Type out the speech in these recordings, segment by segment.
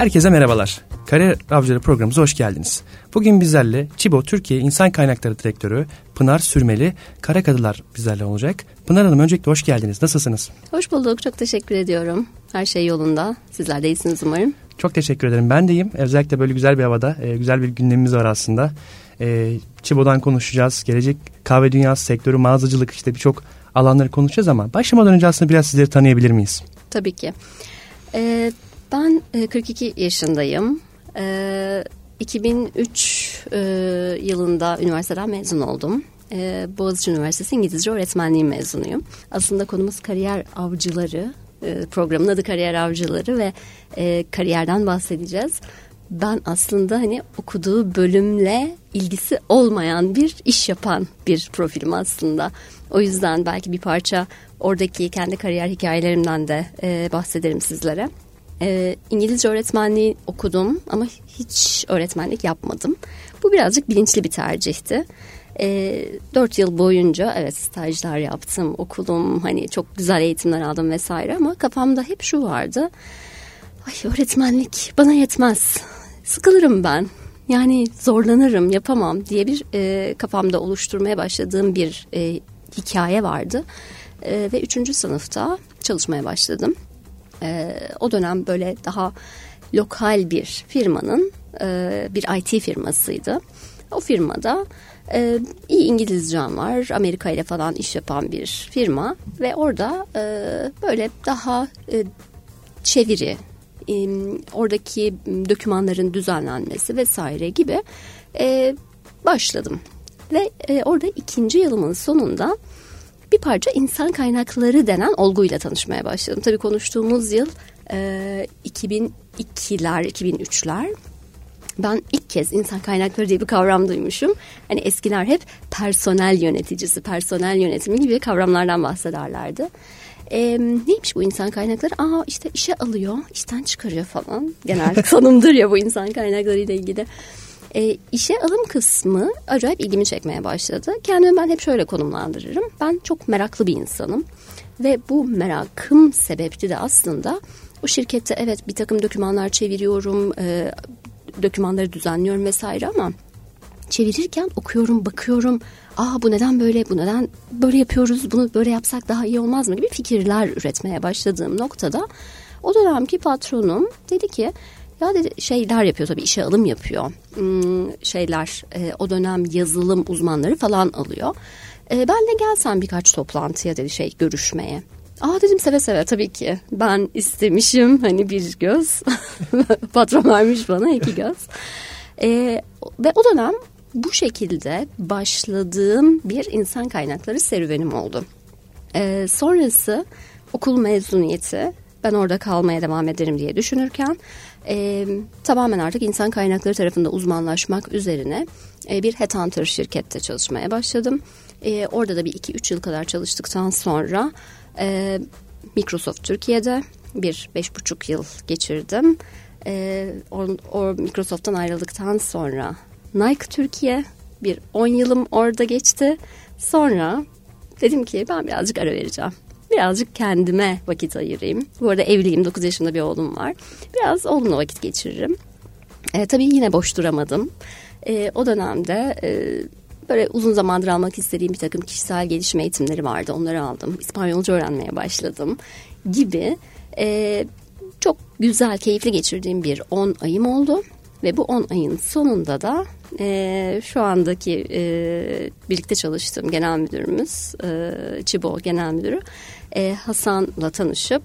Herkese merhabalar. Kariyer Avcıları programımıza hoş geldiniz. Bugün bizlerle Çibo Türkiye İnsan Kaynakları Direktörü Pınar Sürmeli Karakadılar bizlerle olacak. Pınar Hanım öncelikle hoş geldiniz. Nasılsınız? Hoş bulduk. Çok teşekkür ediyorum. Her şey yolunda. Sizler de iyisiniz umarım. Çok teşekkür ederim. Ben de iyiyim. Özellikle böyle güzel bir havada, e, güzel bir gündemimiz var aslında. E, Çibo'dan konuşacağız. Gelecek kahve dünyası sektörü, mağazacılık işte birçok alanları konuşacağız ama başlamadan önce aslında biraz sizleri tanıyabilir miyiz? Tabii ki. Ee, ben 42 e, yaşındayım. Ee, 2003 e, yılında üniversiteden mezun oldum. Boğaziçi Üniversitesi İngilizce öğretmenliği mezunuyum. Aslında konumuz kariyer avcıları. Programın adı kariyer avcıları ve e, kariyerden bahsedeceğiz. Ben aslında hani okuduğu bölümle ilgisi olmayan bir iş yapan bir profilim aslında. O yüzden belki bir parça oradaki kendi kariyer hikayelerimden de e, bahsederim sizlere. E, İngilizce öğretmenliği okudum ama hiç öğretmenlik yapmadım. Bu birazcık bilinçli bir tercihti. E, 4 yıl boyunca evet stajlar yaptım, okulum hani çok güzel eğitimler aldım vesaire ama kafamda hep şu vardı. Ay öğretmenlik bana yetmez. Sıkılırım ben. Yani zorlanırım, yapamam diye bir e, kafamda oluşturmaya başladığım bir e, hikaye vardı. E, ve üçüncü sınıfta çalışmaya başladım. E, o dönem böyle daha lokal bir firmanın e, bir IT firmasıydı. O firmada e, iyi İngilizcem var. Amerika ile falan iş yapan bir firma ve orada e, böyle daha e, çeviri, e, oradaki dokümanların düzenlenmesi vesaire gibi e, başladım. Ve e, orada ikinci yılımın sonunda bir parça insan kaynakları denen olguyla tanışmaya başladım. Tabii konuştuğumuz yıl e, 2002'ler, 2003'ler. Ben ilk kez insan kaynakları diye bir kavram duymuşum. Hani eskiler hep personel yöneticisi, personel yönetimi gibi kavramlardan bahsederlerdi. E, neymiş bu insan kaynakları? Aa işte işe alıyor, işten çıkarıyor falan. Genel tanımdır ya bu insan kaynakları ile ilgili. E, işe alım kısmı acayip ilgimi çekmeye başladı. Kendimi ben hep şöyle konumlandırırım. Ben çok meraklı bir insanım. Ve bu merakım sebepti de aslında o şirkette evet bir takım dokümanlar çeviriyorum, e, dokümanları düzenliyorum vesaire ama çevirirken okuyorum, bakıyorum. Aa bu neden böyle, bu neden böyle yapıyoruz, bunu böyle yapsak daha iyi olmaz mı gibi fikirler üretmeye başladığım noktada o dönemki patronum dedi ki ya dedi şeyler yapıyor tabii işe alım yapıyor. Hmm, şeyler e, o dönem yazılım uzmanları falan alıyor. E, ben de gelsen birkaç toplantıya dedi şey görüşmeye. Aa dedim seve seve tabii ki. Ben istemişim hani bir göz. Patron vermiş bana iki göz. E, ve o dönem bu şekilde başladığım bir insan kaynakları serüvenim oldu. E, sonrası okul mezuniyeti ben orada kalmaya devam ederim diye düşünürken e, tamamen artık insan kaynakları tarafında uzmanlaşmak üzerine e, bir headhunter şirkette çalışmaya başladım. E, orada da bir iki üç yıl kadar çalıştıktan sonra e, Microsoft Türkiye'de bir beş buçuk yıl geçirdim. E, o, o Microsoft'tan ayrıldıktan sonra Nike Türkiye bir 10 yılım orada geçti. Sonra dedim ki ben birazcık ara vereceğim birazcık kendime vakit ayırayım. Bu arada evliyim 9 yaşında bir oğlum var. Biraz oğlumla vakit geçiririm. E, tabii yine boş duramadım. E, o dönemde e, böyle uzun zamandır almak istediğim bir takım kişisel gelişim eğitimleri vardı. Onları aldım. İspanyolca öğrenmeye başladım gibi. E, çok güzel, keyifli geçirdiğim bir 10 ayım oldu. Ve bu 10 ayın sonunda da e, şu andaki e, birlikte çalıştığım genel müdürümüz e, Çibo genel müdürü e, Hasan'la tanışıp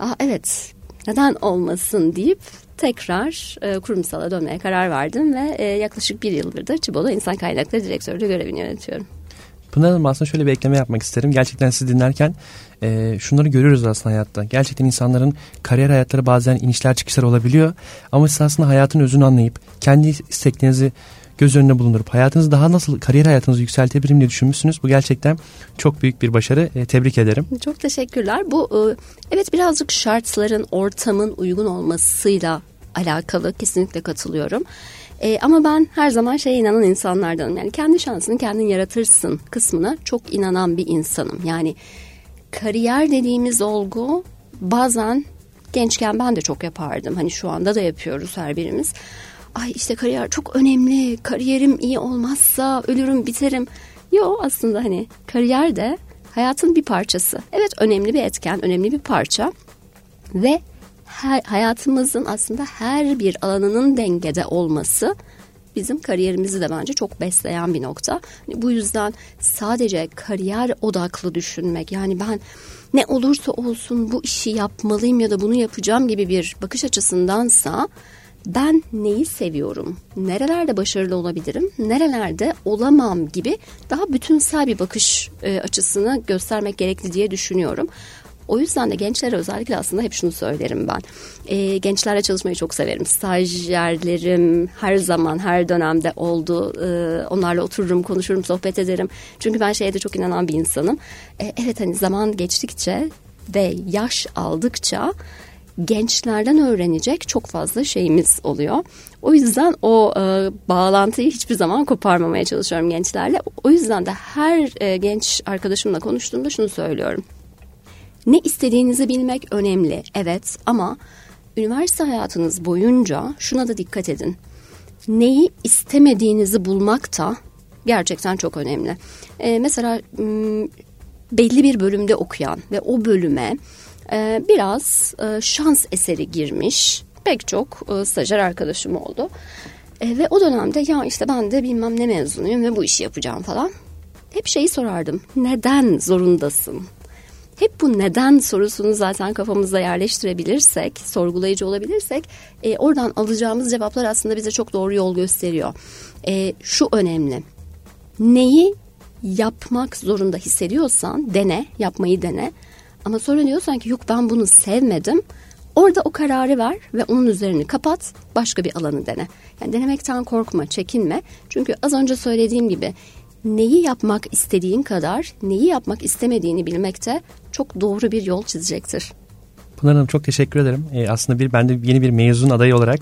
Aa, evet neden olmasın deyip tekrar e, kurumsala dönmeye karar verdim ve e, yaklaşık bir yıldır da Çibo'da insan kaynakları direktörlüğü görevini yönetiyorum. Pınar Hanım aslında şöyle bir ekleme yapmak isterim. Gerçekten sizi dinlerken e, şunları görüyoruz aslında hayatta. Gerçekten insanların kariyer hayatları bazen inişler çıkışlar olabiliyor. Ama siz aslında hayatın özünü anlayıp kendi isteklerinizi göz önüne bulundurup hayatınızı daha nasıl kariyer hayatınızı yükseltebilirim diye düşünmüşsünüz. Bu gerçekten çok büyük bir başarı. E, tebrik ederim. Çok teşekkürler. Bu e, evet birazcık şartların, ortamın uygun olmasıyla alakalı kesinlikle katılıyorum. E, ama ben her zaman şeye inanan insanlardanım. Yani kendi şansını kendin yaratırsın kısmına çok inanan bir insanım. Yani kariyer dediğimiz olgu bazen gençken ben de çok yapardım. Hani şu anda da yapıyoruz her birimiz. Ay işte kariyer çok önemli. Kariyerim iyi olmazsa ölürüm, biterim. Yo aslında hani kariyer de hayatın bir parçası. Evet önemli bir etken, önemli bir parça. Ve her, hayatımızın aslında her bir alanının dengede olması bizim kariyerimizi de bence çok besleyen bir nokta. Hani bu yüzden sadece kariyer odaklı düşünmek yani ben ne olursa olsun bu işi yapmalıyım ya da bunu yapacağım gibi bir bakış açısındansa ben neyi seviyorum, nerelerde başarılı olabilirim, nerelerde olamam gibi daha bütünsel bir bakış e, açısını göstermek gerekli diye düşünüyorum. O yüzden de gençlere özellikle aslında hep şunu söylerim ben. E, gençlerle çalışmayı çok severim. Stajyerlerim her zaman her dönemde oldu. E, onlarla otururum, konuşurum, sohbet ederim. Çünkü ben şeye de çok inanan bir insanım. E, evet hani zaman geçtikçe ve yaş aldıkça gençlerden öğrenecek çok fazla şeyimiz oluyor. O yüzden o e, bağlantıyı hiçbir zaman koparmamaya çalışıyorum gençlerle. O yüzden de her e, genç arkadaşımla konuştuğumda şunu söylüyorum. Ne istediğinizi bilmek önemli, evet ama üniversite hayatınız boyunca şuna da dikkat edin. Neyi istemediğinizi bulmak da gerçekten çok önemli. Ee, mesela belli bir bölümde okuyan ve o bölüme e, biraz e, şans eseri girmiş pek çok e, stajyer arkadaşım oldu. E, ve o dönemde ya işte ben de bilmem ne mezunuyum ve bu işi yapacağım falan. Hep şeyi sorardım. Neden zorundasın? Hep bu neden sorusunu zaten kafamızda yerleştirebilirsek, sorgulayıcı olabilirsek e, oradan alacağımız cevaplar aslında bize çok doğru yol gösteriyor. E, şu önemli. Neyi yapmak zorunda hissediyorsan dene, yapmayı dene. Ama sonra diyorsan ki yok ben bunu sevmedim. Orada o kararı ver ve onun üzerini kapat, başka bir alanı dene. Yani denemekten korkma, çekinme. Çünkü az önce söylediğim gibi neyi yapmak istediğin kadar neyi yapmak istemediğini bilmekte çok doğru bir yol çizecektir. Pınar Hanım çok teşekkür ederim. E, aslında bir ben de yeni bir mezun adayı olarak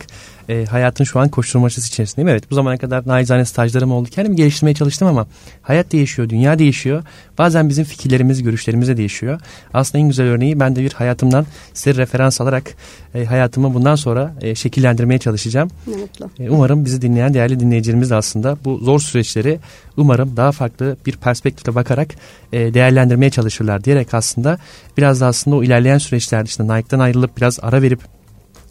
e, hayatın şu an koşturmacası içerisindeyim. Evet bu zamana kadar naizane stajlarım oldu. Kendimi geliştirmeye çalıştım ama hayat değişiyor, dünya değişiyor. Bazen bizim fikirlerimiz, görüşlerimiz de değişiyor. Aslında en güzel örneği ben de bir hayatımdan size referans alarak e, hayatımı bundan sonra e, şekillendirmeye çalışacağım. Ne mutlu. E, umarım bizi dinleyen değerli dinleyicilerimiz de aslında bu zor süreçleri umarım daha farklı bir perspektifle bakarak e, değerlendirmeye çalışırlar diyerek aslında biraz da aslında o ilerleyen süreçlerde işte Nike'dan ayrılıp biraz ara verip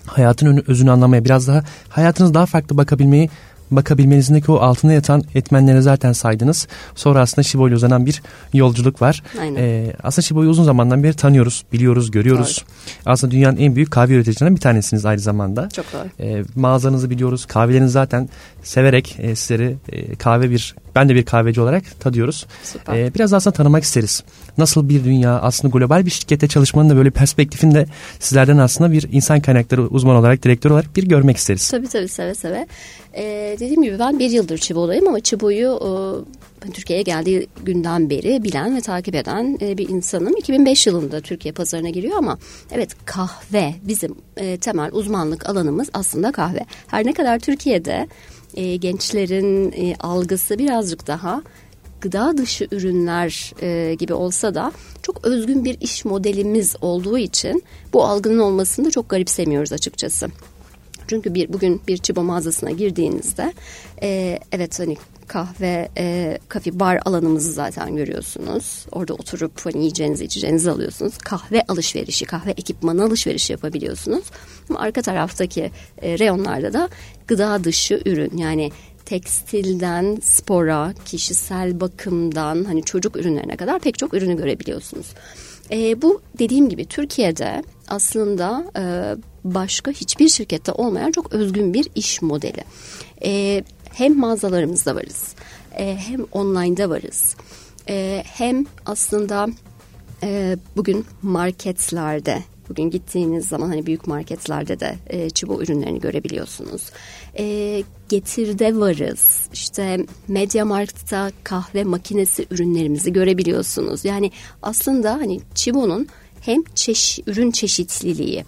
hayatın özünü anlamaya biraz daha hayatınız daha farklı bakabilmeyi bakabilmenizdeki o altına yatan etmenleri zaten saydınız. Sonra aslında Şibo ile uzanan bir yolculuk var. Aynen. Ee, aslında Şibo'yu uzun zamandan beri tanıyoruz, biliyoruz, görüyoruz. Doğru. Aslında dünyanın en büyük kahve üreticilerinden bir tanesiniz aynı zamanda. Çok doğru. Ee, mağazanızı biliyoruz, kahvelerinizi zaten severek e, sizleri e, kahve bir, ben de bir kahveci olarak tadıyoruz. Süper. Ee, biraz aslında tanımak isteriz. Nasıl bir dünya, aslında global bir şirkette çalışmanın da böyle perspektifinde sizlerden aslında bir insan kaynakları uzman olarak, direktör olarak bir görmek isteriz. Tabii tabii seve seve. Ee, dediğim gibi ben bir yıldır Çibo'dayım ama Çibo'yu e, Türkiye'ye geldiği günden beri bilen ve takip eden e, bir insanım. 2005 yılında Türkiye pazarına giriyor ama evet kahve bizim e, temel uzmanlık alanımız aslında kahve. Her ne kadar Türkiye'de e, gençlerin e, algısı birazcık daha gıda dışı ürünler e, gibi olsa da çok özgün bir iş modelimiz olduğu için bu algının olmasını da çok garipsemiyoruz açıkçası. Çünkü bir bugün bir çibo mağazasına girdiğinizde e, evet hani kahve, e, kafe, bar alanımızı zaten görüyorsunuz. Orada oturup hani yiyeceğinizi, içeceğinizi alıyorsunuz. Kahve alışverişi, kahve ekipmanı alışverişi yapabiliyorsunuz. Ama arka taraftaki e, reyonlarda da gıda dışı ürün yani tekstilden spora, kişisel bakımdan hani çocuk ürünlerine kadar pek çok ürünü görebiliyorsunuz. E, bu dediğim gibi Türkiye'de aslında e, başka hiçbir şirkette olmayan çok özgün bir iş modeli. E, hem mağazalarımızda varız, e, hem online'da varız, e, hem aslında e, bugün marketlerde Bugün gittiğiniz zaman hani büyük marketlerde de e, çubuğu ürünlerini görebiliyorsunuz. E, getirde varız. İşte Media Markt'ta kahve makinesi ürünlerimizi görebiliyorsunuz. Yani aslında hani Çibo'nun hem çeş ürün çeşitliliği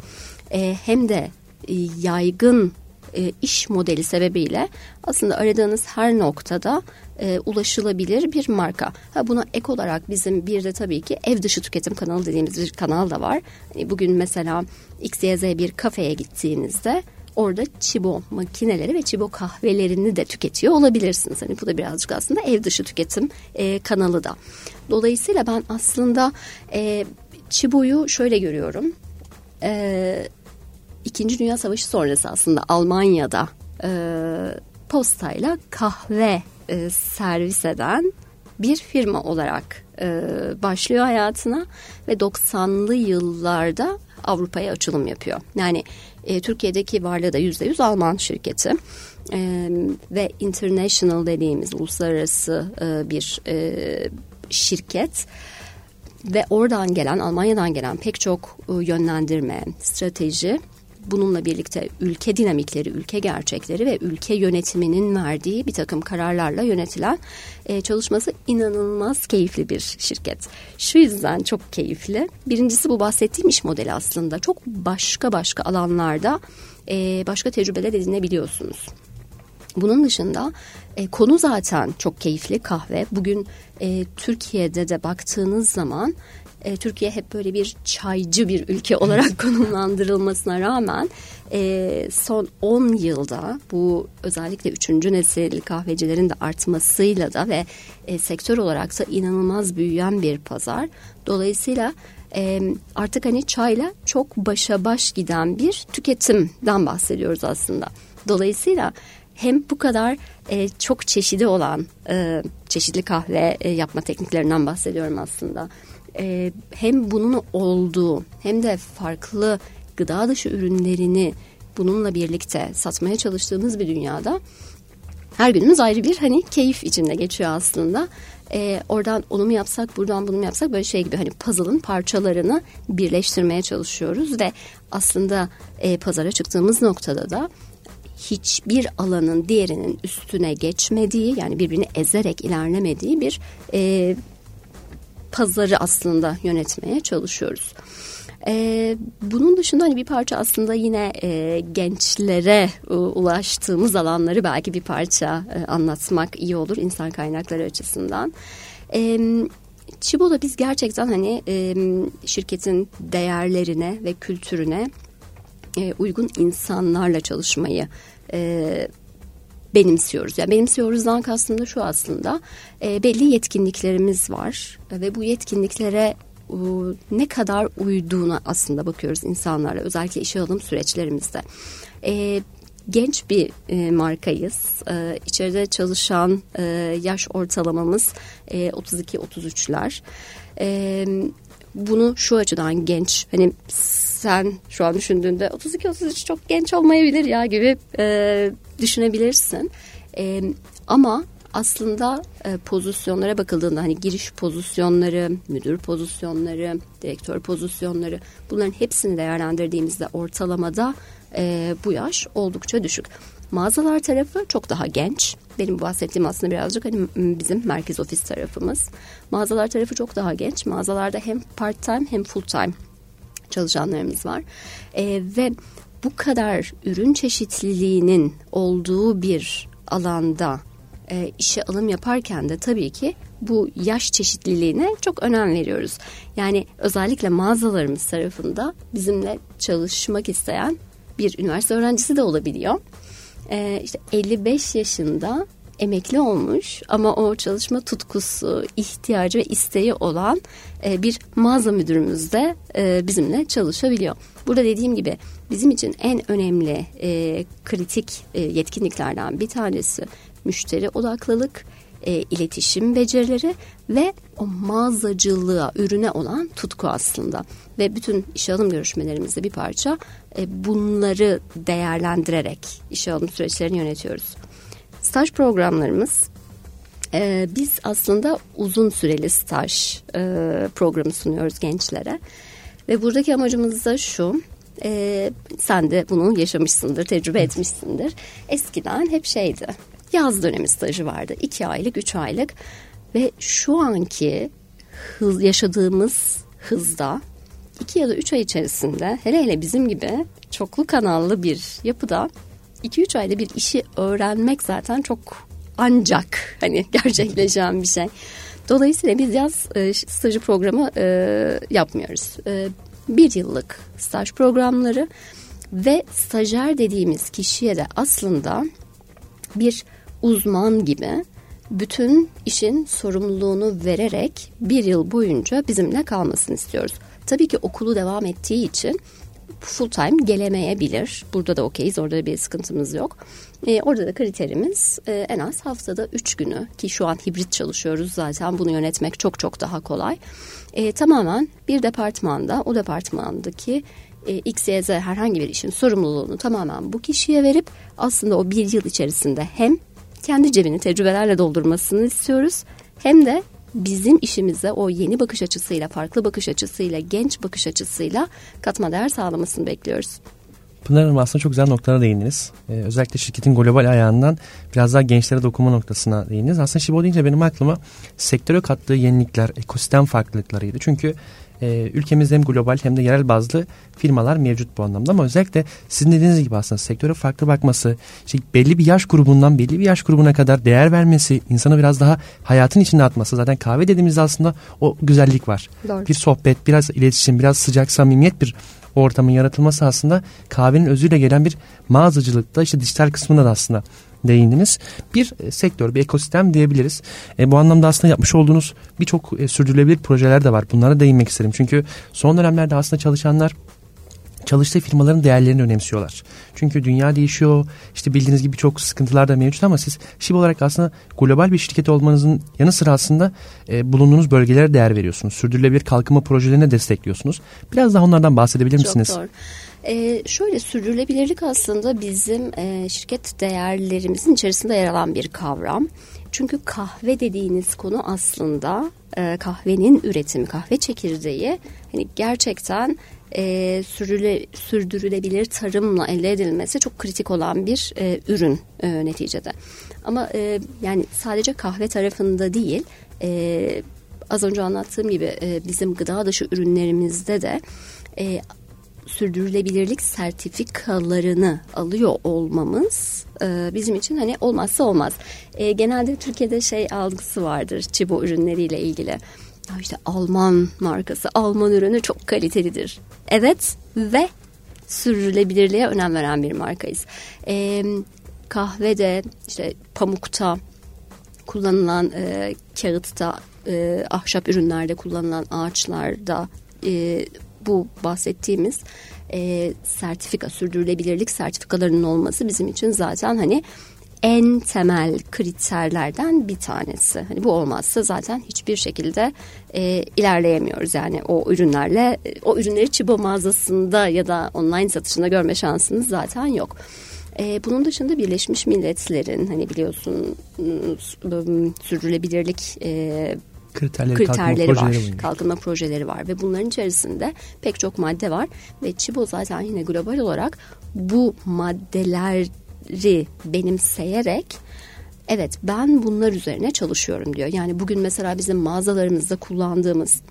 e, hem de e, yaygın e, iş modeli sebebiyle aslında aradığınız her noktada e, ulaşılabilir bir marka. Ha, buna ek olarak bizim bir de tabii ki ev dışı tüketim kanalı dediğimiz bir kanal da var. Hani bugün mesela XYZ bir kafeye gittiğinizde orada Chibo makineleri ve Chibo kahvelerini de tüketiyor olabilirsiniz. Hani bu da birazcık aslında ev dışı tüketim e, kanalı da. Dolayısıyla ben aslında e, Chibo'yu şöyle görüyorum. E, İkinci Dünya Savaşı sonrası aslında Almanya'da e, postayla kahve e, servis eden bir firma olarak e, başlıyor hayatına ve 90'lı yıllarda Avrupa'ya açılım yapıyor. Yani e, Türkiye'deki varlığı da %100 Alman şirketi e, ve international dediğimiz uluslararası e, bir e, şirket ve oradan gelen Almanya'dan gelen pek çok e, yönlendirme, strateji bununla birlikte ülke dinamikleri, ülke gerçekleri ve ülke yönetiminin verdiği bir takım kararlarla yönetilen e, çalışması inanılmaz keyifli bir şirket. Şu yüzden çok keyifli. Birincisi bu bahsettiğim iş modeli aslında çok başka başka alanlarda e, başka tecrübeler edinebiliyorsunuz. Bunun dışında e, konu zaten çok keyifli kahve. Bugün e, Türkiye'de de baktığınız zaman e, Türkiye hep böyle bir çaycı bir ülke olarak konumlandırılmasına rağmen e, son 10 yılda bu özellikle 3. nesil kahvecilerin de artmasıyla da ve e, sektör olarak da inanılmaz büyüyen bir pazar. Dolayısıyla e, artık hani çayla çok başa baş giden bir tüketimden bahsediyoruz aslında. Dolayısıyla hem bu kadar e, çok çeşidi olan e, çeşitli kahve e, yapma tekniklerinden bahsediyorum aslında e, hem bunun olduğu hem de farklı gıda dışı ürünlerini bununla birlikte satmaya çalıştığımız bir dünyada her günümüz ayrı bir hani keyif içinde geçiyor aslında. Ee, oradan onu mu yapsak buradan bunu mu yapsak böyle şey gibi hani puzzle'ın parçalarını birleştirmeye çalışıyoruz ve aslında e, pazara çıktığımız noktada da hiçbir alanın diğerinin üstüne geçmediği yani birbirini ezerek ilerlemediği bir e, pazarı aslında yönetmeye çalışıyoruz. Ee, bunun dışında hani bir parça aslında yine e, gençlere e, ulaştığımız alanları belki bir parça e, anlatmak iyi olur insan kaynakları açısından. E, Çibo'da biz gerçekten hani e, şirketin değerlerine ve kültürüne e, uygun insanlarla çalışmayı e, benimsiyoruz. Yani benimsiyoruzdan kastım da şu aslında e, belli yetkinliklerimiz var ve bu yetkinliklere e, ne kadar uyduğuna aslında bakıyoruz insanlarla özellikle işe alım süreçlerimizde. E, genç bir e, markayız. E, içeride çalışan e, yaş ortalamamız e, 32-33'ler. E, bunu şu açıdan genç hani sen şu an düşündüğünde 32-33 çok genç olmayabilir ya gibi e, düşünebilirsin. E, ama aslında e, pozisyonlara bakıldığında hani giriş pozisyonları, müdür pozisyonları, direktör pozisyonları bunların hepsini değerlendirdiğimizde ortalamada e, bu yaş oldukça düşük. Mağazalar tarafı çok daha genç. Benim bahsettiğim aslında birazcık hani bizim merkez ofis tarafımız. Mağazalar tarafı çok daha genç. Mağazalarda hem part time hem full time çalışanlarımız var. E, ve bu kadar ürün çeşitliliğinin olduğu bir alanda e, işe alım yaparken de tabii ki bu yaş çeşitliliğine çok önem veriyoruz. Yani özellikle mağazalarımız tarafında bizimle çalışmak isteyen bir üniversite öğrencisi de olabiliyor. E, işte 55 yaşında emekli olmuş ama o çalışma tutkusu, ihtiyacı ve isteği olan e, bir mağaza müdürümüz de e, bizimle çalışabiliyor. Burada dediğim gibi bizim için en önemli e, kritik yetkinliklerden bir tanesi müşteri odaklılık, iletişim becerileri ve o mağazacılığa, ürüne olan tutku aslında. Ve bütün işe alım görüşmelerimizde bir parça bunları değerlendirerek işe alım süreçlerini yönetiyoruz. Staj programlarımız ee, biz aslında uzun süreli staj e, programı sunuyoruz gençlere. Ve buradaki amacımız da şu. E, sen de bunu yaşamışsındır, tecrübe etmişsindir. Eskiden hep şeydi. Yaz dönemi stajı vardı. iki aylık, üç aylık. Ve şu anki hız, yaşadığımız hızda iki ya da üç ay içerisinde hele hele bizim gibi çoklu kanallı bir yapıda 2-3 ayda bir işi öğrenmek zaten çok ancak hani gerçekleşen bir şey. Dolayısıyla biz yaz e, stajı programı e, yapmıyoruz. E, bir yıllık staj programları ve stajyer dediğimiz kişiye de aslında bir uzman gibi bütün işin sorumluluğunu vererek bir yıl boyunca bizimle kalmasını istiyoruz. Tabii ki okulu devam ettiği için full time gelemeyebilir. Burada da okeyiz. Orada da bir sıkıntımız yok. E, orada da kriterimiz e, en az haftada 3 günü ki şu an hibrit çalışıyoruz zaten bunu yönetmek çok çok daha kolay. E, tamamen bir departmanda o departmandaki e, X, herhangi bir işin sorumluluğunu tamamen bu kişiye verip aslında o bir yıl içerisinde hem kendi cebini tecrübelerle doldurmasını istiyoruz hem de bizim işimize o yeni bakış açısıyla, farklı bakış açısıyla, genç bakış açısıyla katma değer sağlamasını bekliyoruz. Pınar Hanım aslında çok güzel noktalara değindiniz. Ee, özellikle şirketin global ayağından biraz daha gençlere dokunma noktasına değindiniz. Aslında Şibo deyince benim aklıma sektöre kattığı yenilikler, ekosistem farklılıklarıydı. Çünkü e, ülkemizde hem global hem de yerel bazlı firmalar mevcut bu anlamda ama özellikle sizin dediğiniz gibi aslında sektöre farklı bakması, işte belli bir yaş grubundan belli bir yaş grubuna kadar değer vermesi, insanı biraz daha hayatın içine atması. Zaten kahve dediğimizde aslında o güzellik var. Doğru. Bir sohbet, biraz iletişim, biraz sıcak samimiyet bir ortamın yaratılması aslında kahvenin özüyle gelen bir mağazacılıkta işte dijital kısmında da aslında değindiniz. Bir e, sektör, bir ekosistem diyebiliriz. E, bu anlamda aslında yapmış olduğunuz birçok e, sürdürülebilir projeler de var. Bunlara değinmek isterim. Çünkü son dönemlerde aslında çalışanlar çalıştığı firmaların değerlerini önemsiyorlar. Çünkü dünya değişiyor. İşte bildiğiniz gibi çok sıkıntılar da mevcut ama siz şib olarak aslında global bir şirket olmanızın yanı sıra aslında e, bulunduğunuz bölgelere değer veriyorsunuz. Sürdürülebilir kalkınma projelerine destekliyorsunuz. Biraz daha onlardan bahsedebilir misiniz? Çok doğru. Ee, şöyle sürdürülebilirlik aslında bizim e, şirket değerlerimizin içerisinde yer alan bir kavram. Çünkü kahve dediğiniz konu aslında e, kahvenin üretimi, kahve çekirdeği hani gerçekten e, sürüle, sürdürülebilir tarımla elde edilmesi çok kritik olan bir e, ürün e, neticede. Ama e, yani sadece kahve tarafında değil, e, az önce anlattığım gibi e, bizim gıda dışı ürünlerimizde de e, sürdürülebilirlik sertifikalarını alıyor olmamız e, bizim için hani olmazsa olmaz. E, genelde Türkiye'de şey algısı vardır çibo ürünleriyle ilgili. Ya işte Alman markası, Alman ürünü çok kalitelidir. Evet ve sürdürülebilirliğe önem veren bir markayız. E, kahvede, işte pamukta kullanılan e, kağıtta, e, ahşap ürünlerde kullanılan ağaçlarda e, bu bahsettiğimiz e, sertifika, sürdürülebilirlik sertifikalarının olması bizim için zaten hani en temel kriterlerden bir tanesi. Hani bu olmazsa zaten hiçbir şekilde e, ilerleyemiyoruz. Yani o ürünlerle, o ürünleri Çibo mağazasında ya da online satışında görme şansınız zaten yok. E, bunun dışında Birleşmiş Milletler'in hani biliyorsun ıı, sürdürülebilirlik e, kriterleri, kriterleri kalkınma var. Projeleri kalkınma projeleri var ve bunların içerisinde pek çok madde var ve Çibo zaten yine global olarak bu maddeleri benimseyerek evet ben bunlar üzerine çalışıyorum diyor. Yani bugün mesela bizim mağazalarımızda kullandığımız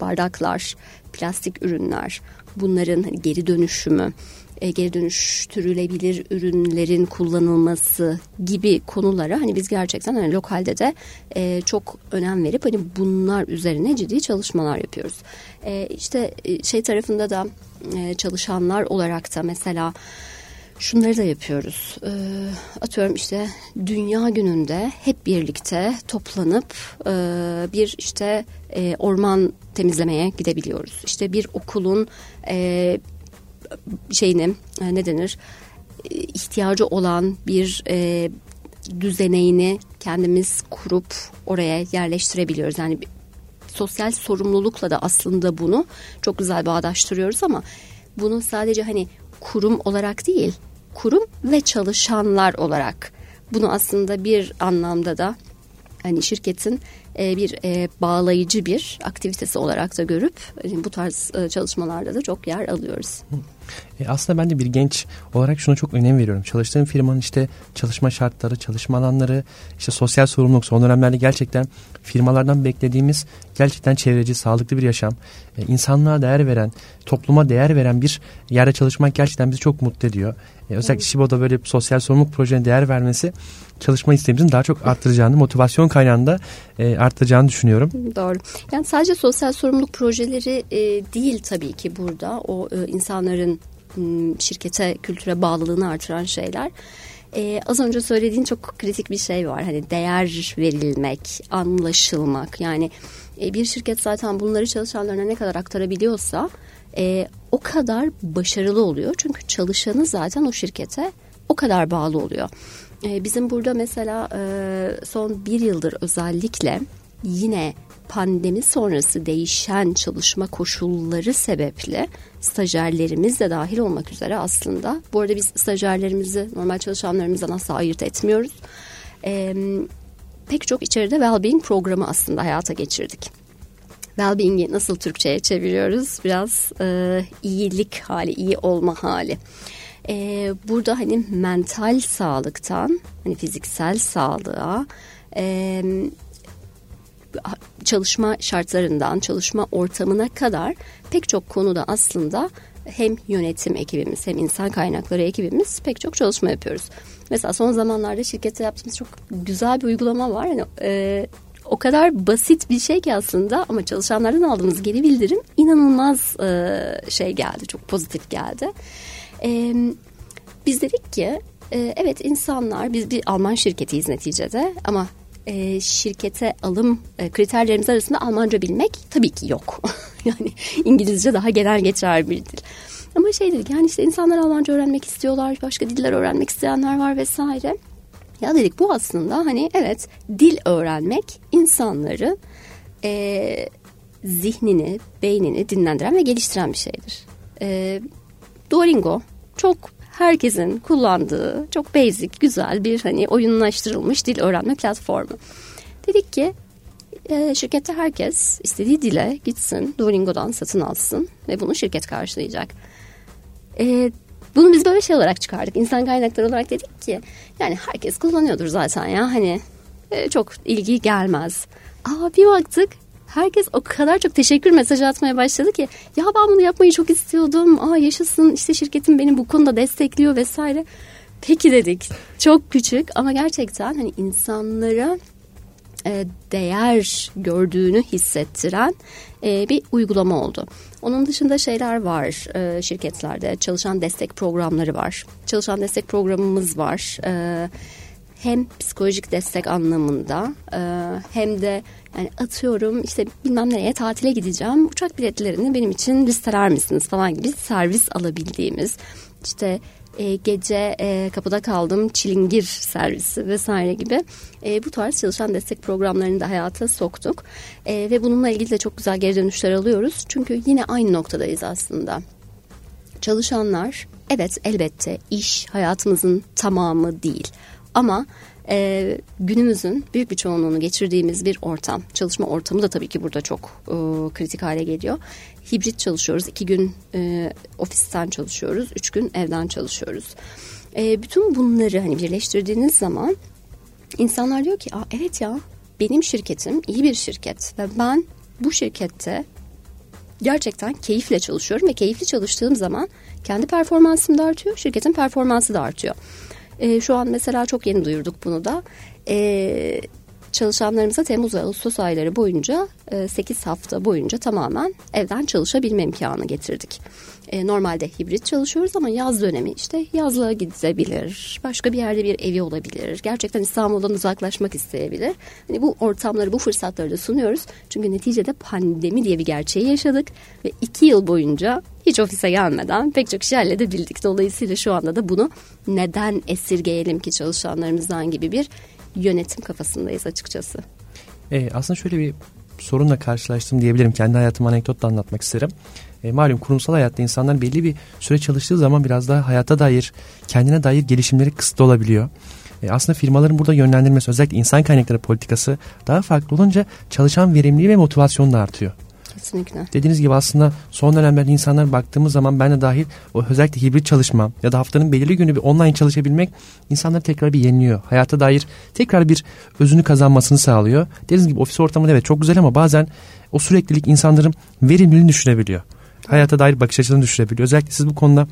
bardaklar, plastik ürünler, bunların geri dönüşümü, e, geri dönüştürülebilir ürünlerin kullanılması gibi konulara hani biz gerçekten hani lokalde de e, çok önem verip hani bunlar üzerine ciddi çalışmalar yapıyoruz. E, işte e, şey tarafında da e, çalışanlar olarak da mesela şunları da yapıyoruz. E, atıyorum işte Dünya Günü'nde hep birlikte toplanıp e, bir işte e, orman temizlemeye gidebiliyoruz. İşte bir okulun e, şeyini e, ne denir ihtiyacı olan bir e, düzeneğini kendimiz kurup oraya yerleştirebiliyoruz. Yani sosyal sorumlulukla da aslında bunu çok güzel bağdaştırıyoruz ama bunu sadece hani kurum olarak değil kurum ve çalışanlar olarak bunu aslında bir anlamda da hani şirketin e, bir e, bağlayıcı bir aktivitesi olarak da görüp e, bu tarz e, çalışmalarda da çok yer alıyoruz. E aslında ben de bir genç olarak şuna çok önem veriyorum. Çalıştığım firmanın işte çalışma şartları, çalışma alanları, işte sosyal sorumluluk son dönemlerde gerçekten firmalardan beklediğimiz gerçekten çevreci, sağlıklı bir yaşam, e, insanlığa değer veren, topluma değer veren bir yerde çalışmak gerçekten bizi çok mutlu ediyor. E, özellikle evet. Şibo'da böyle bir sosyal sorumluluk projelerine değer vermesi çalışma isteğimizin daha çok arttıracağını, motivasyon kaynağında e, arttıracağını düşünüyorum. Doğru. Yani sadece sosyal sorumluluk projeleri e, değil tabii ki burada o e, insanların şirkete, kültüre bağlılığını artıran şeyler. Ee, az önce söylediğin çok kritik bir şey var. Hani değer verilmek, anlaşılmak. Yani e, bir şirket zaten bunları çalışanlarına ne kadar aktarabiliyorsa e, o kadar başarılı oluyor. Çünkü çalışanı zaten o şirkete o kadar bağlı oluyor. E, bizim burada mesela e, son bir yıldır özellikle yine pandemi sonrası değişen çalışma koşulları sebeple stajyerlerimiz de dahil olmak üzere aslında. Bu arada biz stajyerlerimizi normal çalışanlarımızdan asla ayırt etmiyoruz. Ee, pek çok içeride well-being programı aslında hayata geçirdik. Well-being'i nasıl Türkçe'ye çeviriyoruz? Biraz e, iyilik hali, iyi olma hali. E, burada hani mental sağlıktan, hani fiziksel sağlığa, e, çalışma şartlarından çalışma ortamına kadar pek çok konuda aslında hem yönetim ekibimiz hem insan kaynakları ekibimiz pek çok çalışma yapıyoruz. Mesela son zamanlarda şirkette yaptığımız çok güzel bir uygulama var. Yani, e, o kadar basit bir şey ki aslında ama çalışanlardan aldığımız geri bildirim inanılmaz e, şey geldi. Çok pozitif geldi. E, biz dedik ki e, evet insanlar biz bir Alman şirketiyiz neticede ama e, şirkete alım e, kriterlerimiz arasında Almanca bilmek tabii ki yok. yani İngilizce daha genel geçer bir dil. Ama şey dedik yani işte insanlar Almanca öğrenmek istiyorlar, başka diller öğrenmek isteyenler var vesaire. Ya dedik bu aslında hani evet dil öğrenmek insanları e, zihnini, beynini dinlendiren ve geliştiren bir şeydir. E, Duolingo çok herkesin kullandığı çok basic, güzel bir hani oyunlaştırılmış dil öğrenme platformu. Dedik ki e, şirkette herkes istediği dile gitsin, Duolingo'dan satın alsın ve bunu şirket karşılayacak. E, bunu biz böyle şey olarak çıkardık. İnsan kaynakları olarak dedik ki yani herkes kullanıyordur zaten ya hani e, çok ilgi gelmez. Aa bir baktık herkes o kadar çok teşekkür mesajı atmaya başladı ki ya ben bunu yapmayı çok istiyordum. Aa yaşasın işte şirketim beni bu konuda destekliyor vesaire. Peki dedik. Çok küçük ama gerçekten hani insanlara e, değer gördüğünü hissettiren e, bir uygulama oldu. Onun dışında şeyler var e, şirketlerde çalışan destek programları var. Çalışan destek programımız var. E, hem psikolojik destek anlamında e, hem de yani atıyorum işte bilmem nereye tatile gideceğim uçak biletlerini benim için listeler misiniz falan gibi servis alabildiğimiz işte e, gece e, kapıda kaldım çilingir servisi vesaire gibi bu tarz çalışan destek programlarını da hayata soktuk. Ve bununla ilgili de çok güzel geri dönüşler alıyoruz. Çünkü yine aynı noktadayız aslında. Çalışanlar evet elbette iş hayatımızın tamamı değil ama e, günümüzün büyük bir çoğunluğunu geçirdiğimiz bir ortam. Çalışma ortamı da tabii ki burada çok e, kritik hale geliyor. Hibrit çalışıyoruz. iki gün e, ofisten çalışıyoruz. Üç gün evden çalışıyoruz. E, bütün bunları hani birleştirdiğiniz zaman insanlar diyor ki Aa, evet ya benim şirketim iyi bir şirket ve ben bu şirkette gerçekten keyifle çalışıyorum ve keyifli çalıştığım zaman kendi performansım da artıyor, şirketin performansı da artıyor. E, şu an mesela çok yeni duyurduk bunu da. E, çalışanlarımıza Temmuz ve Ağustos ayları boyunca e, 8 hafta boyunca tamamen evden çalışabilme imkanı getirdik. E, normalde hibrit çalışıyoruz ama yaz dönemi işte yazlığa gidebilir, başka bir yerde bir evi olabilir, gerçekten İstanbul'dan uzaklaşmak isteyebilir. Hani bu ortamları, bu fırsatları da sunuyoruz. Çünkü neticede pandemi diye bir gerçeği yaşadık ve iki yıl boyunca hiç ofise gelmeden pek çok işi halledebildik. Dolayısıyla şu anda da bunu neden esirgeyelim ki çalışanlarımızdan gibi bir yönetim kafasındayız açıkçası. E, aslında şöyle bir sorunla karşılaştım diyebilirim. Kendi hayatımı anekdotla anlatmak isterim. E, malum kurumsal hayatta insanlar belli bir süre çalıştığı zaman biraz daha hayata dair, kendine dair gelişimleri kısıtlı olabiliyor. E, aslında firmaların burada yönlendirmesi özellikle insan kaynakları politikası daha farklı olunca çalışan verimliliği ve motivasyon da artıyor. Kesinlikle. Dediğiniz gibi aslında son dönemlerde insanlar baktığımız zaman ben de dahil o özellikle hibrit çalışma ya da haftanın belirli günü bir online çalışabilmek insanları tekrar bir yeniliyor. Hayata dair tekrar bir özünü kazanmasını sağlıyor. Dediğiniz gibi ofis ortamı evet çok güzel ama bazen o süreklilik insanların verimliliğini düşürebiliyor. Hayata dair bakış açılarını düşürebiliyor. Özellikle siz bu konuda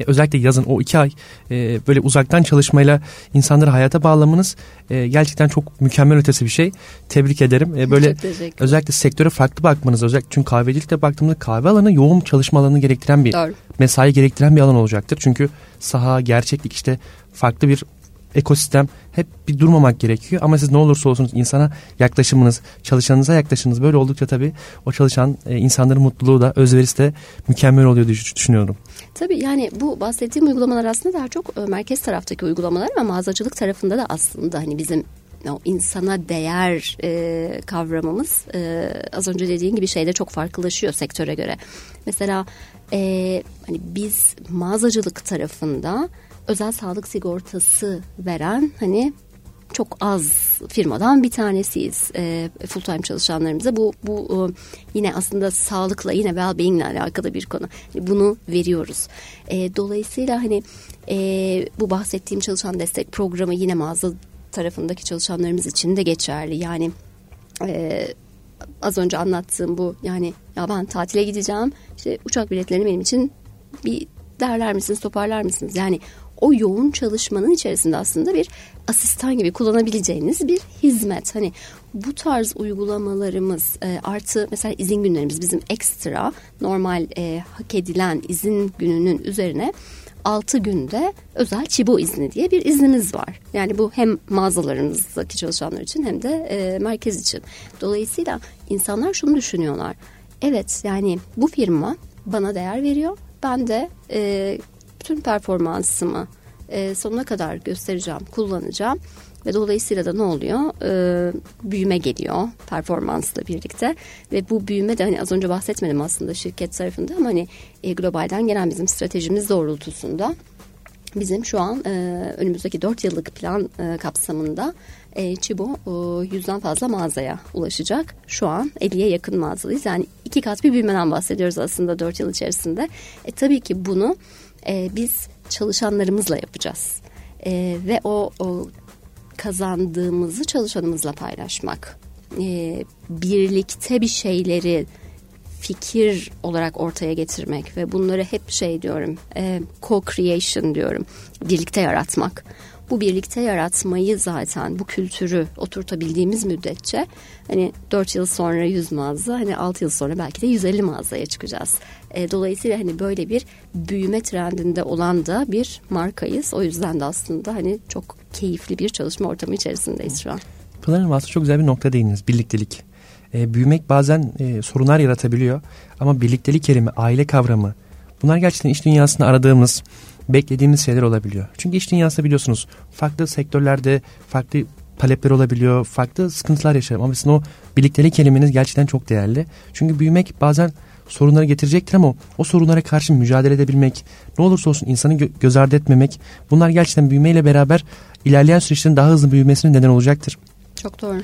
e, özellikle yazın o iki ay e, böyle uzaktan çalışmayla insanları hayata bağlamanız e, gerçekten çok mükemmel ötesi bir şey. Tebrik ederim. E, böyle özellikle sektöre farklı bakmanız özellikle çünkü kahvecilikte baktığımda kahve alanı yoğun çalışma alanını gerektiren bir Doğru. mesai gerektiren bir alan olacaktır. Çünkü saha, gerçeklik işte farklı bir ekosistem hep bir durmamak gerekiyor. Ama siz ne olursa olsunuz insana yaklaşımınız, çalışanınıza yaklaşımınız böyle oldukça tabii o çalışan e, insanların mutluluğu da özverisi de mükemmel oluyor diye düşünüyorum. Tabii yani bu bahsettiğim uygulamalar aslında daha çok e, merkez taraftaki uygulamalar ama mağazacılık tarafında da aslında hani bizim o insana değer e, kavramımız e, az önce dediğin gibi şeyde çok farklılaşıyor sektöre göre. Mesela e, hani biz mağazacılık tarafında özel sağlık sigortası veren hani çok az firmadan bir tanesiyiz e, full time çalışanlarımıza. Bu bu e, yine aslında sağlıkla yine well-being alakalı bir konu. Bunu veriyoruz. E, dolayısıyla hani e, bu bahsettiğim çalışan destek programı yine mağaza tarafındaki çalışanlarımız için de geçerli. Yani e, az önce anlattığım bu yani ya ben tatile gideceğim işte uçak biletlerini benim için bir derler misiniz toparlar mısınız? Yani o yoğun çalışmanın içerisinde aslında bir asistan gibi kullanabileceğiniz bir hizmet. Hani bu tarz uygulamalarımız e, artı mesela izin günlerimiz bizim ekstra normal e, hak edilen izin gününün üzerine 6 günde özel çibo izni diye bir iznimiz var. Yani bu hem mağazalarımızdaki çalışanlar için hem de e, merkez için. Dolayısıyla insanlar şunu düşünüyorlar. Evet yani bu firma bana değer veriyor. Ben de e, bütün performansımı e, sonuna kadar göstereceğim, kullanacağım. Ve dolayısıyla da ne oluyor? Ee, büyüme geliyor performansla birlikte. Ve bu büyüme de hani az önce bahsetmedim aslında şirket tarafında ama hani e, globalden gelen bizim stratejimiz doğrultusunda bizim şu an e, önümüzdeki dört yıllık plan e, kapsamında e, Çibo e, yüzden fazla mağazaya ulaşacak. Şu an 50'ye yakın mağazalıyız. Yani iki kat bir büyümeden bahsediyoruz aslında dört yıl içerisinde. E, tabii ki bunu e, biz çalışanlarımızla yapacağız. E, ve o, o kazandığımızı çalışanımızla paylaşmak. E, birlikte bir şeyleri fikir olarak ortaya getirmek ve bunları hep şey diyorum e, co-creation diyorum birlikte yaratmak bu birlikte yaratmayı zaten bu kültürü oturtabildiğimiz müddetçe hani 4 yıl sonra 100 mağaza hani 6 yıl sonra belki de 150 mağazaya çıkacağız. E, dolayısıyla hani böyle bir büyüme trendinde olan da bir markayız. O yüzden de aslında hani çok keyifli bir çalışma ortamı içerisindeyiz şu an. Pınar Hanım aslında çok güzel bir nokta değindiniz. Birliktelik. E, büyümek bazen e, sorunlar yaratabiliyor. Ama birliktelik kelime, aile kavramı bunlar gerçekten iş dünyasında aradığımız beklediğimiz şeyler olabiliyor. Çünkü iş dünyasında biliyorsunuz farklı sektörlerde farklı talepler olabiliyor, farklı sıkıntılar yaşarım. Ama sizin o birliktelik kelimeniz gerçekten çok değerli. Çünkü büyümek bazen sorunları getirecektir ama o sorunlara karşı mücadele edebilmek, ne olursa olsun insanı gö- göz ardı etmemek bunlar gerçekten büyümeyle beraber ilerleyen süreçlerin daha hızlı büyümesine neden olacaktır. Çok doğru.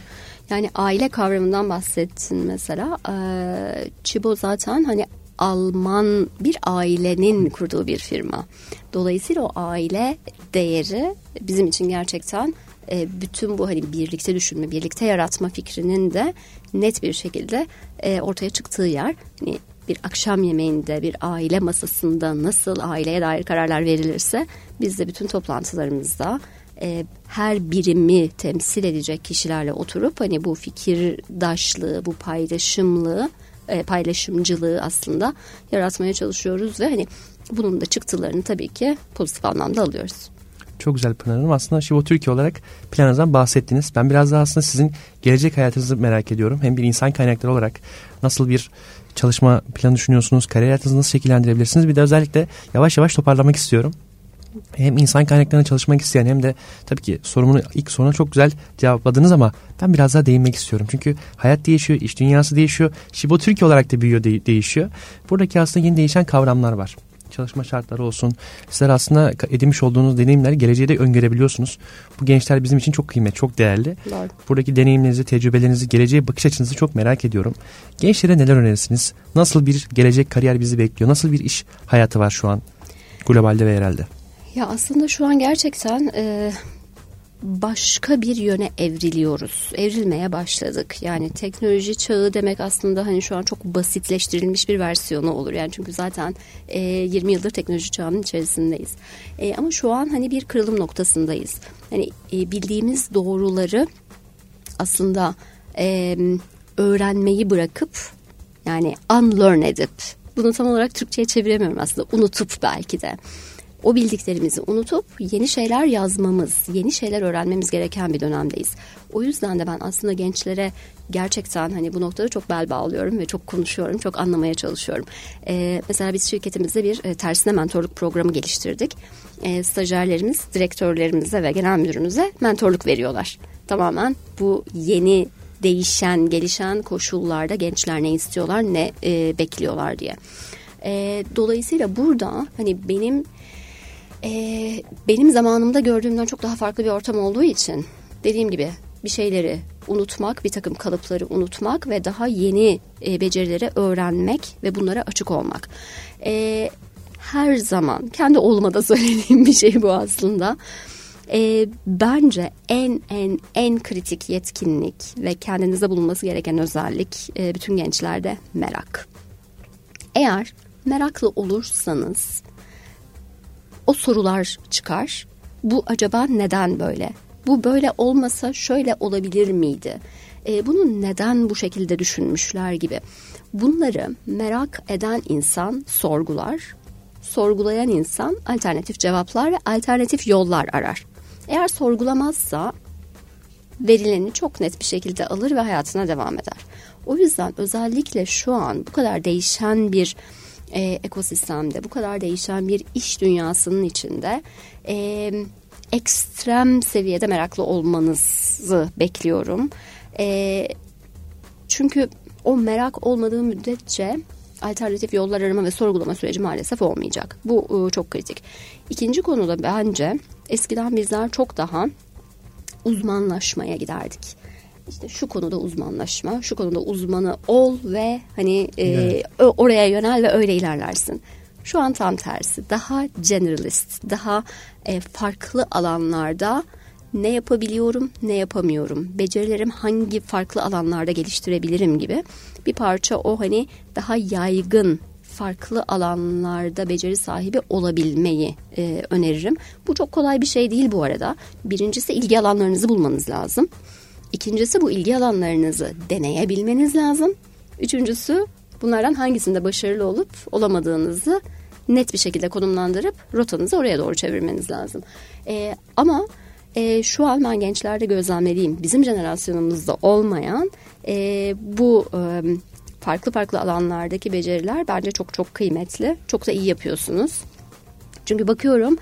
Yani aile kavramından bahsettin mesela. Ee, Çibo zaten hani Alman bir ailenin kurduğu bir firma. Dolayısıyla o aile değeri bizim için gerçekten e, bütün bu hani birlikte düşünme, birlikte yaratma fikrinin de net bir şekilde e, ortaya çıktığı yer. Hani bir akşam yemeğinde, bir aile masasında nasıl aileye dair kararlar verilirse biz de bütün toplantılarımızda e, her birimi temsil edecek kişilerle oturup hani bu fikirdaşlığı, bu paylaşımlığı e, paylaşımcılığı aslında yaratmaya çalışıyoruz ve hani bunun da çıktılarını tabii ki pozitif anlamda alıyoruz. Çok güzel Pınar Hanım. Aslında Şivo Türkiye olarak planınızdan bahsettiniz. Ben biraz daha aslında sizin gelecek hayatınızı merak ediyorum. Hem bir insan kaynakları olarak nasıl bir çalışma planı düşünüyorsunuz? Kariyer hayatınızı nasıl şekillendirebilirsiniz? Bir de özellikle yavaş yavaş toparlamak istiyorum hem insan kaynaklarına çalışmak isteyen hem de tabii ki sorumunu ilk soruna çok güzel cevapladınız ama ben biraz daha değinmek istiyorum. Çünkü hayat değişiyor, iş dünyası değişiyor. Şibo Türkiye olarak da büyüyor, de- değişiyor. Buradaki aslında yeni değişen kavramlar var. çalışma şartları olsun. Sizler aslında edinmiş olduğunuz deneyimleri geleceğe de öngörebiliyorsunuz. Bu gençler bizim için çok kıymetli, çok değerli. Doğru. Buradaki deneyimlerinizi, tecrübelerinizi, geleceğe bakış açınızı çok merak ediyorum. Gençlere neler önerirsiniz? Nasıl bir gelecek kariyer bizi bekliyor? Nasıl bir iş hayatı var şu an globalde ve yerelde? Ya aslında şu an gerçekten e, başka bir yöne evriliyoruz. Evrilmeye başladık. Yani teknoloji çağı demek aslında hani şu an çok basitleştirilmiş bir versiyonu olur. Yani çünkü zaten e, 20 yıldır teknoloji çağının içerisindeyiz. E, ama şu an hani bir kırılım noktasındayız. Hani e, bildiğimiz doğruları aslında e, öğrenmeyi bırakıp yani unlearn edip bunu tam olarak Türkçe'ye çeviremiyorum aslında unutup belki de o bildiklerimizi unutup yeni şeyler yazmamız, yeni şeyler öğrenmemiz gereken bir dönemdeyiz. O yüzden de ben aslında gençlere gerçekten hani bu noktada çok bel bağlıyorum ve çok konuşuyorum, çok anlamaya çalışıyorum. Ee, mesela biz şirketimizde bir e, tersine mentorluk programı geliştirdik. E, stajyerlerimiz, direktörlerimize ve genel müdürümüze mentorluk veriyorlar. Tamamen bu yeni değişen, gelişen koşullarda gençler ne istiyorlar, ne e, bekliyorlar diye. E, dolayısıyla burada hani benim e, benim zamanımda gördüğümden çok daha farklı bir ortam olduğu için dediğim gibi bir şeyleri unutmak, bir takım kalıpları unutmak ve daha yeni e, becerileri öğrenmek ve bunlara açık olmak. E, her zaman kendi oğluma da söylediğim bir şey bu aslında. E, bence en en en kritik yetkinlik ve kendinizde bulunması gereken özellik e, bütün gençlerde merak. Eğer meraklı olursanız o sorular çıkar. Bu acaba neden böyle? Bu böyle olmasa şöyle olabilir miydi? E, bunu neden bu şekilde düşünmüşler gibi. Bunları merak eden insan sorgular, sorgulayan insan alternatif cevaplar ve alternatif yollar arar. Eğer sorgulamazsa verileni çok net bir şekilde alır ve hayatına devam eder. O yüzden özellikle şu an bu kadar değişen bir e, ekosistemde, bu kadar değişen bir iş dünyasının içinde e, ekstrem seviyede meraklı olmanızı bekliyorum. E, çünkü o merak olmadığı müddetçe alternatif yollar arama ve sorgulama süreci maalesef olmayacak. Bu e, çok kritik. İkinci konuda bence eskiden bizler çok daha uzmanlaşmaya giderdik işte şu konuda uzmanlaşma, şu konuda uzmanı ol ve hani e, oraya yönel ve öyle ilerlersin. Şu an tam tersi. Daha generalist, daha e, farklı alanlarda ne yapabiliyorum, ne yapamıyorum, becerilerim hangi farklı alanlarda geliştirebilirim gibi bir parça o hani daha yaygın farklı alanlarda beceri sahibi olabilmeyi e, öneririm. Bu çok kolay bir şey değil bu arada. Birincisi ilgi alanlarınızı bulmanız lazım. İkincisi bu ilgi alanlarınızı deneyebilmeniz lazım. Üçüncüsü bunlardan hangisinde başarılı olup olamadığınızı net bir şekilde konumlandırıp rotanızı oraya doğru çevirmeniz lazım. E, ama e, şu an ben gençlerde gözlemlediğim bizim jenerasyonumuzda olmayan e, bu e, farklı farklı alanlardaki beceriler bence çok çok kıymetli. Çok da iyi yapıyorsunuz. Çünkü bakıyorum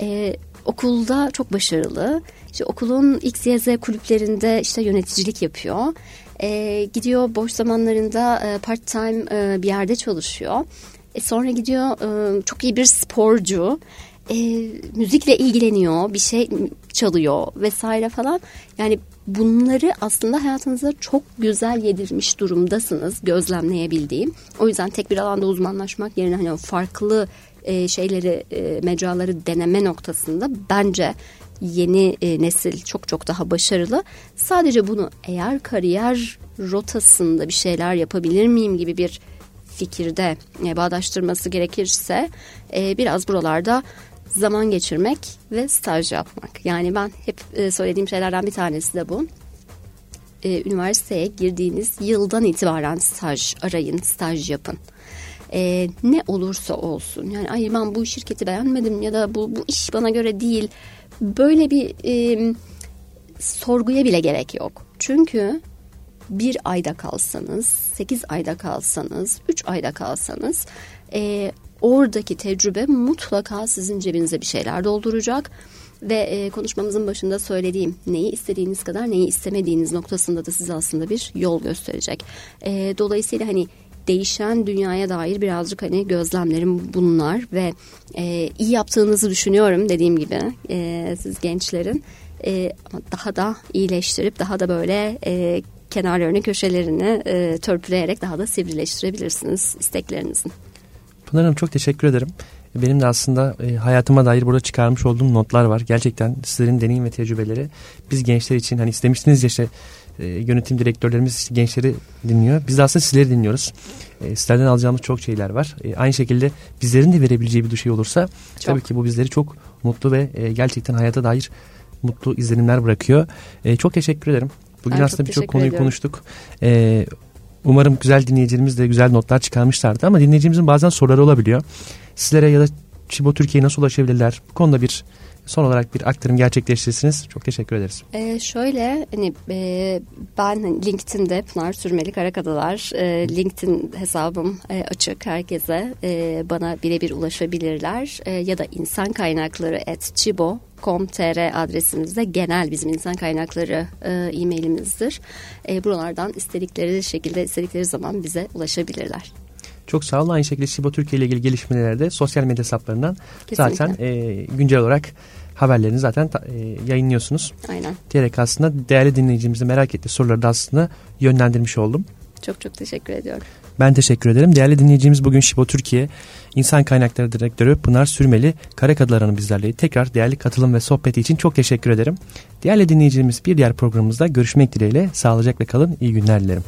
e, okulda çok başarılı. İşte okulun X, Y, Z kulüplerinde işte yöneticilik yapıyor. E, gidiyor boş zamanlarında e, part time e, bir yerde çalışıyor. E, sonra gidiyor e, çok iyi bir sporcu. E, müzikle ilgileniyor, bir şey çalıyor vesaire falan. Yani bunları aslında hayatınıza çok güzel yedirmiş durumdasınız gözlemleyebildiğim. O yüzden tek bir alanda uzmanlaşmak yerine hani farklı e, şeyleri, e, mecraları deneme noktasında bence yeni e, nesil çok çok daha başarılı. Sadece bunu eğer kariyer rotasında bir şeyler yapabilir miyim gibi bir fikirde e, bağdaştırması gerekirse e, biraz buralarda zaman geçirmek ve staj yapmak. Yani ben hep e, söylediğim şeylerden bir tanesi de bu. E, üniversiteye girdiğiniz yıldan itibaren staj arayın, staj yapın e, ne olursa olsun yani ay ben bu şirketi beğenmedim ya da bu, bu iş bana göre değil böyle bir e, sorguya bile gerek yok. Çünkü bir ayda kalsanız, sekiz ayda kalsanız, üç ayda kalsanız e, oradaki tecrübe mutlaka sizin cebinize bir şeyler dolduracak. Ve e, konuşmamızın başında söylediğim neyi istediğiniz kadar neyi istemediğiniz noktasında da size aslında bir yol gösterecek. E, dolayısıyla hani değişen dünyaya dair birazcık hani gözlemlerim bunlar ve e, iyi yaptığınızı düşünüyorum dediğim gibi e, siz gençlerin e, daha da iyileştirip daha da böyle e, kenarlarını köşelerini e, törpüleyerek daha da sivrileştirebilirsiniz isteklerinizin. Pınar Hanım çok teşekkür ederim. Benim de aslında e, hayatıma dair burada çıkarmış olduğum notlar var. Gerçekten sizlerin deneyim ve tecrübeleri biz gençler için hani istemiştiniz ya işte e, yönetim direktörlerimiz işte gençleri dinliyor. Biz de aslında sizleri dinliyoruz. E, sizlerden alacağımız çok şeyler var. E, aynı şekilde bizlerin de verebileceği bir şey olursa çok. tabii ki bu bizleri çok mutlu ve e, gerçekten hayata dair mutlu izlenimler bırakıyor. E, çok teşekkür ederim. Bugün ben aslında birçok konuyu ediyorum. konuştuk. E, umarım güzel dinleyicilerimiz de güzel notlar çıkarmışlardı ama dinleyicimizin bazen soruları olabiliyor. Sizlere ya da Çibo Türkiye'ye nasıl ulaşabilirler? Bu konuda bir son olarak bir aktarım gerçekleştirirsiniz. Çok teşekkür ederiz. Ee, şöyle hani e, ben hani LinkedIn'de Pınar Sürmeli Karakadalar e, LinkedIn hesabım e, açık herkese e, bana birebir ulaşabilirler e, ya da insan kaynakları at chibo.com.tr adresimizde genel bizim insan kaynakları e, e-mailimizdir. E, buralardan istedikleri şekilde istedikleri zaman bize ulaşabilirler. Çok sağ olun. Aynı şekilde Şibo Türkiye ile ilgili gelişmelerde sosyal medya hesaplarından Kesinlikle. zaten e, güncel olarak haberlerini zaten e, yayınlıyorsunuz. Aynen. Diyerek aslında değerli dinleyicimizi merak ettiği soruları da aslında yönlendirmiş oldum. Çok çok teşekkür ediyorum. Ben teşekkür ederim. Değerli dinleyicimiz bugün Şibo Türkiye İnsan Kaynakları Direktörü Pınar Sürmeli Karakadılar Hanım bizlerle. Tekrar değerli katılım ve sohbeti için çok teşekkür ederim. Değerli dinleyicimiz bir diğer programımızda görüşmek dileğiyle sağlıcakla kalın. İyi günler dilerim.